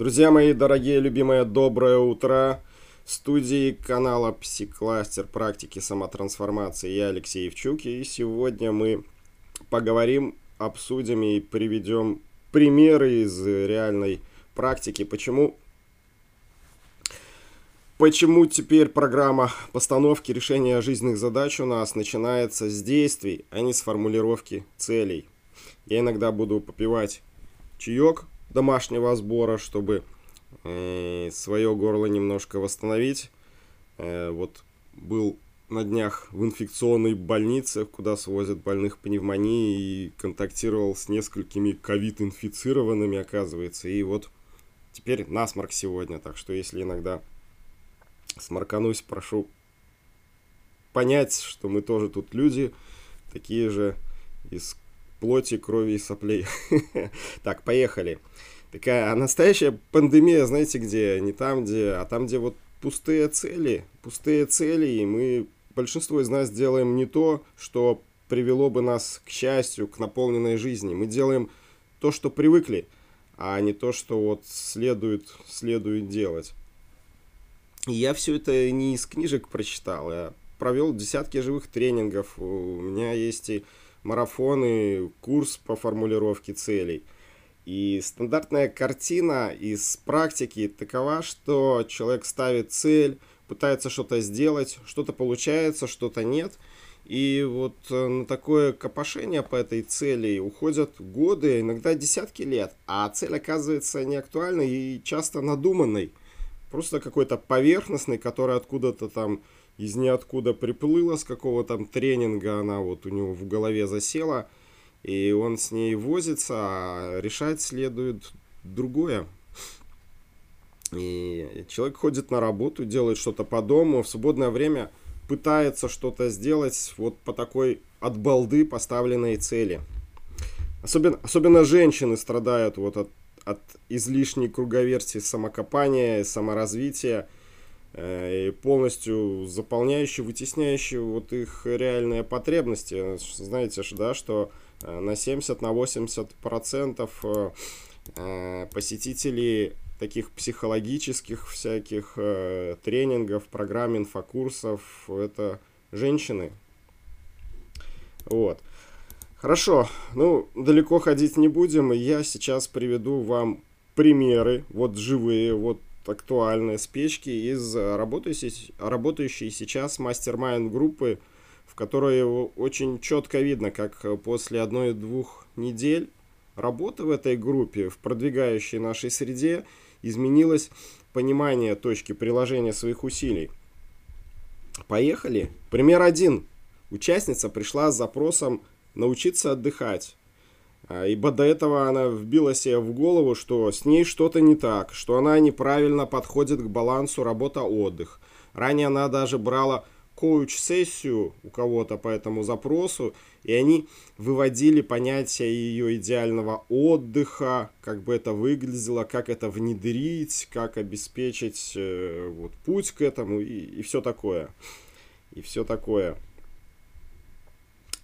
Друзья мои, дорогие, любимые, доброе утро. В студии канала Псикластер практики самотрансформации я Алексей Евчук. И сегодня мы поговорим, обсудим и приведем примеры из реальной практики. Почему Почему теперь программа постановки решения жизненных задач у нас начинается с действий, а не с формулировки целей? Я иногда буду попивать чаек домашнего сбора, чтобы э, свое горло немножко восстановить. Э, вот был на днях в инфекционной больнице, куда свозят больных пневмонией, и контактировал с несколькими ковид-инфицированными, оказывается. И вот теперь насморк сегодня, так что если иногда сморканусь, прошу понять, что мы тоже тут люди, такие же из плоти, крови и соплей. Так, поехали. Такая настоящая пандемия, знаете где? Не там, где, а там, где вот пустые цели. Пустые цели, и мы, большинство из нас делаем не то, что привело бы нас к счастью, к наполненной жизни. Мы делаем то, что привыкли, а не то, что вот следует, следует делать. И я все это не из книжек прочитал, я провел десятки живых тренингов, у меня есть и марафоны, курс по формулировке целей. И стандартная картина из практики такова, что человек ставит цель, пытается что-то сделать, что-то получается, что-то нет. И вот э, на такое копошение по этой цели уходят годы, иногда десятки лет, а цель оказывается не актуальной и часто надуманной просто какой-то поверхностный, который откуда-то там из ниоткуда приплыла, с какого там тренинга она вот у него в голове засела, и он с ней возится, а решать следует другое. И человек ходит на работу, делает что-то по дому, в свободное время пытается что-то сделать вот по такой от балды поставленной цели. Особенно, особенно женщины страдают вот от от излишней круговерти самокопания, саморазвития, и полностью заполняющий, вытесняющий вот их реальные потребности. Знаете, да, что э, на 70, на 80 процентов э, посетителей таких психологических всяких тренингов, программ, инфокурсов, это женщины. Вот. Хорошо, ну, далеко ходить не будем, и я сейчас приведу вам примеры, вот живые, вот актуальные спечки из работающей, работающей сейчас мастер-майн группы, в которой очень четко видно, как после одной-двух недель работы в этой группе, в продвигающей нашей среде, изменилось понимание точки приложения своих усилий. Поехали. Пример один. Участница пришла с запросом научиться отдыхать. А, ибо до этого она вбила себе в голову, что с ней что-то не так, что она неправильно подходит к балансу работа-отдых. Ранее она даже брала коуч-сессию у кого-то по этому запросу, и они выводили понятие ее идеального отдыха, как бы это выглядело, как это внедрить, как обеспечить э, вот, путь к этому и, и все такое. И все такое.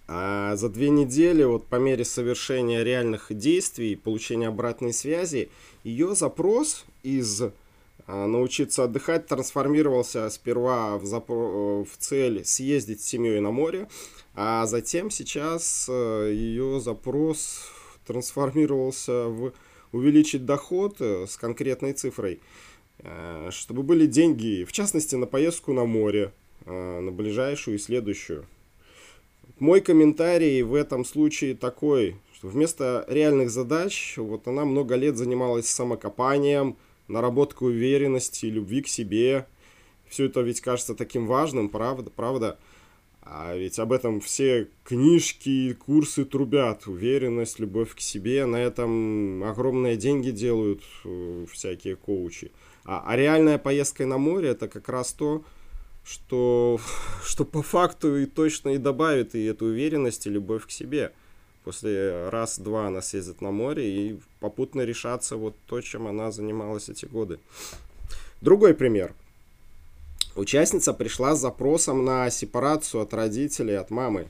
А за две недели, вот по мере совершения реальных действий, получения обратной связи, ее запрос из а, научиться отдыхать трансформировался сперва в, запро- в цель съездить с семьей на море, а затем сейчас э, ее запрос трансформировался в увеличить доход э, с конкретной цифрой, э, чтобы были деньги, в частности, на поездку на море, на ближайшую и следующую. Мой комментарий в этом случае такой, что вместо реальных задач, вот она много лет занималась самокопанием, наработкой уверенности, любви к себе. Все это ведь кажется таким важным, правда, правда. А ведь об этом все книжки, курсы трубят. Уверенность, любовь к себе. На этом огромные деньги делают э, всякие коучи. А, а реальная поездка на море это как раз то, что, что по факту и точно и добавит и эту уверенность, и любовь к себе. После раз-два она съездит на море и попутно решаться вот то, чем она занималась эти годы. Другой пример. Участница пришла с запросом на сепарацию от родителей, от мамы.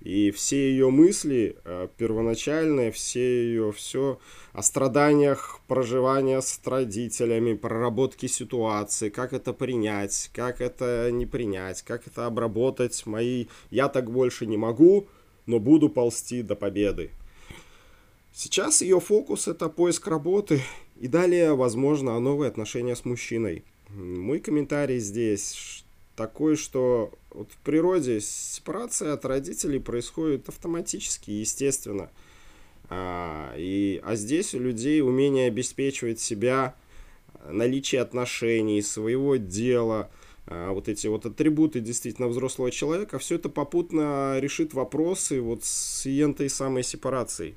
И все ее мысли э, первоначальные, все ее все о страданиях проживания с родителями, проработки ситуации, как это принять, как это не принять, как это обработать мои «я так больше не могу», но буду ползти до победы. Сейчас ее фокус это поиск работы и далее, возможно, новые отношения с мужчиной. Мой комментарий здесь такой, что вот в природе сепарация от родителей происходит автоматически, естественно. А, и, а здесь у людей умение обеспечивать себя, наличие отношений, своего дела, а, вот эти вот атрибуты действительно взрослого человека, все это попутно решит вопросы вот с этой самой сепарацией.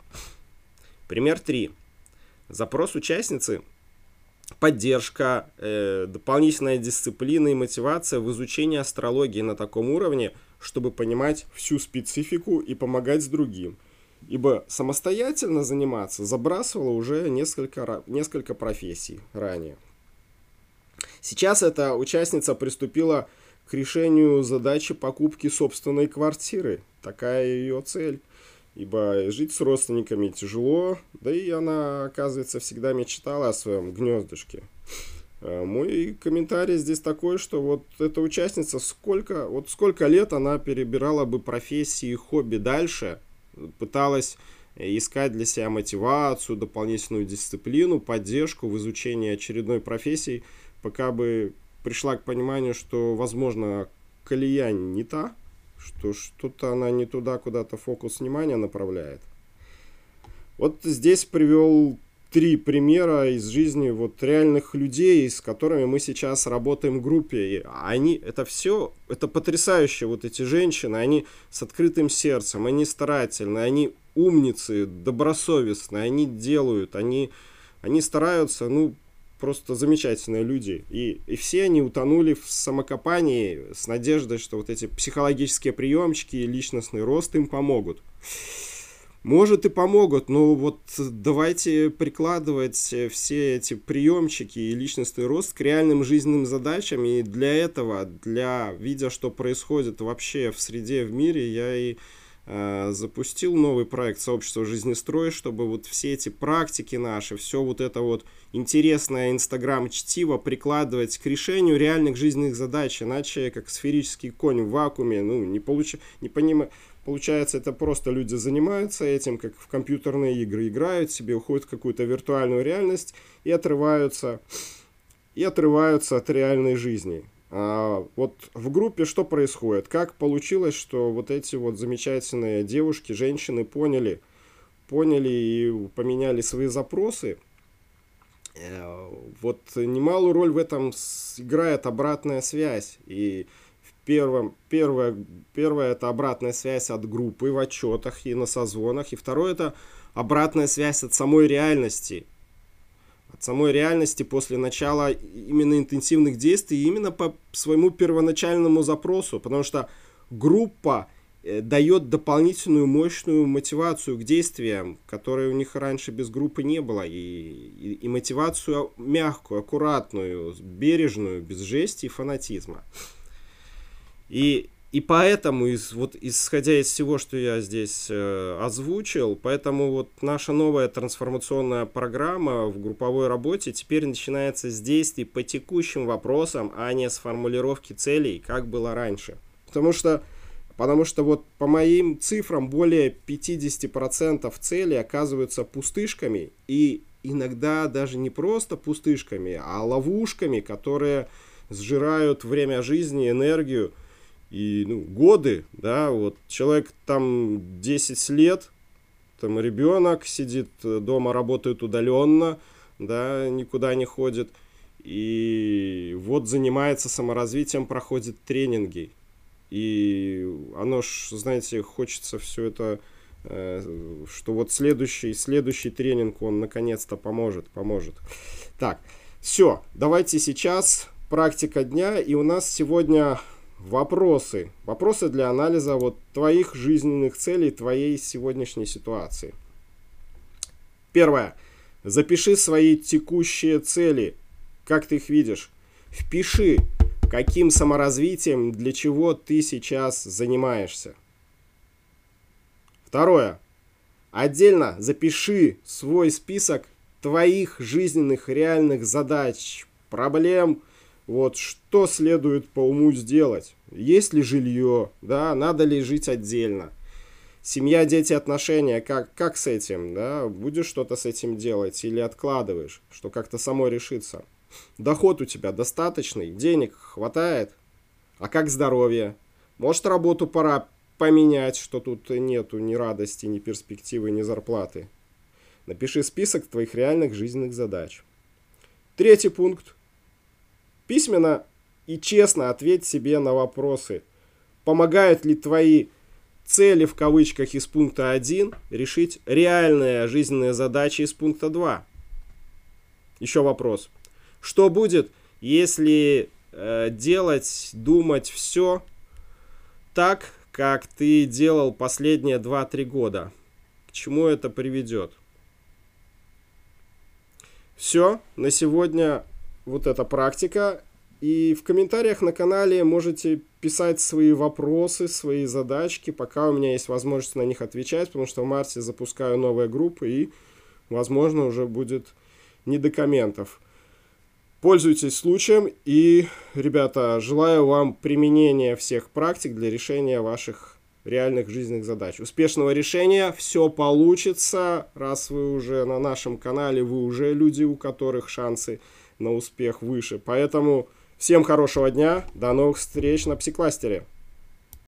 Пример 3. Запрос участницы поддержка, э, дополнительная дисциплина и мотивация в изучении астрологии на таком уровне, чтобы понимать всю специфику и помогать с другим. Ибо самостоятельно заниматься забрасывала уже несколько, несколько профессий ранее. Сейчас эта участница приступила к решению задачи покупки собственной квартиры. Такая ее цель ибо жить с родственниками тяжело, да и она, оказывается, всегда мечтала о своем гнездышке. Э, мой комментарий здесь такой, что вот эта участница, сколько, вот сколько лет она перебирала бы профессии и хобби дальше, пыталась искать для себя мотивацию, дополнительную дисциплину, поддержку в изучении очередной профессии, пока бы пришла к пониманию, что, возможно, колея не та, что что-то она не туда куда-то фокус внимания направляет. Вот здесь привел три примера из жизни вот реальных людей, с которыми мы сейчас работаем в группе. И они, это все, это потрясающе, вот эти женщины, они с открытым сердцем, они старательны, они умницы, добросовестные, они делают, они, они стараются, ну, просто замечательные люди. И, и все они утонули в самокопании с надеждой, что вот эти психологические приемчики и личностный рост им помогут. Может и помогут, но вот давайте прикладывать все эти приемчики и личностный рост к реальным жизненным задачам. И для этого, для видя, что происходит вообще в среде, в мире, я и запустил новый проект сообщества Жизнестрой, чтобы вот все эти практики наши, все вот это вот интересное инстаграм-чтиво прикладывать к решению реальных жизненных задач, иначе как сферический конь в вакууме, ну, не, получ... не понимаю, Получается, это просто люди занимаются этим, как в компьютерные игры играют себе, уходят в какую-то виртуальную реальность и отрываются, и отрываются от реальной жизни. А, вот в группе что происходит? Как получилось, что вот эти вот замечательные девушки, женщины поняли, поняли и поменяли свои запросы? Э, вот немалую роль в этом играет обратная связь. И в первом, первое, первое это обратная связь от группы в отчетах и на созвонах. И второе это обратная связь от самой реальности от самой реальности после начала именно интенсивных действий, именно по своему первоначальному запросу, потому что группа э, дает дополнительную мощную мотивацию к действиям, которой у них раньше без группы не было, и, и, и мотивацию мягкую, аккуратную, бережную, без жести и фанатизма. И и поэтому, из, вот, исходя из всего, что я здесь э, озвучил, поэтому вот наша новая трансформационная программа в групповой работе теперь начинается с действий по текущим вопросам, а не с формулировки целей, как было раньше. Потому что, потому что вот по моим цифрам более 50% целей оказываются пустышками, и иногда даже не просто пустышками, а ловушками, которые сжирают время жизни, энергию, и ну, годы, да, вот человек там 10 лет, там ребенок сидит дома, работает удаленно, да, никуда не ходит, и вот занимается саморазвитием, проходит тренинги. И оно ж, знаете, хочется все это, э, что вот следующий, следующий тренинг, он наконец-то поможет, поможет. Так, все, давайте сейчас практика дня, и у нас сегодня Вопросы. Вопросы для анализа вот твоих жизненных целей, твоей сегодняшней ситуации. Первое. Запиши свои текущие цели. Как ты их видишь? Впиши, каким саморазвитием, для чего ты сейчас занимаешься. Второе. Отдельно запиши свой список твоих жизненных реальных задач, проблем, вот что следует по уму сделать. Есть ли жилье, да, надо ли жить отдельно. Семья, дети, отношения, как, как с этим, да, будешь что-то с этим делать или откладываешь, что как-то само решится. Доход у тебя достаточный, денег хватает, а как здоровье? Может, работу пора поменять, что тут нету ни радости, ни перспективы, ни зарплаты. Напиши список твоих реальных жизненных задач. Третий пункт. Письменно и честно ответь себе на вопросы. Помогают ли твои цели в кавычках из пункта 1 решить реальные жизненные задачи из пункта 2? Еще вопрос. Что будет, если э, делать, думать все так, как ты делал последние 2-3 года. К чему это приведет? Все, на сегодня вот эта практика. И в комментариях на канале можете писать свои вопросы, свои задачки, пока у меня есть возможность на них отвечать, потому что в марте запускаю новые группы и, возможно, уже будет не до комментов. Пользуйтесь случаем и, ребята, желаю вам применения всех практик для решения ваших реальных жизненных задач. Успешного решения, все получится, раз вы уже на нашем канале, вы уже люди, у которых шансы на успех выше. Поэтому всем хорошего дня, до новых встреч на Псикластере.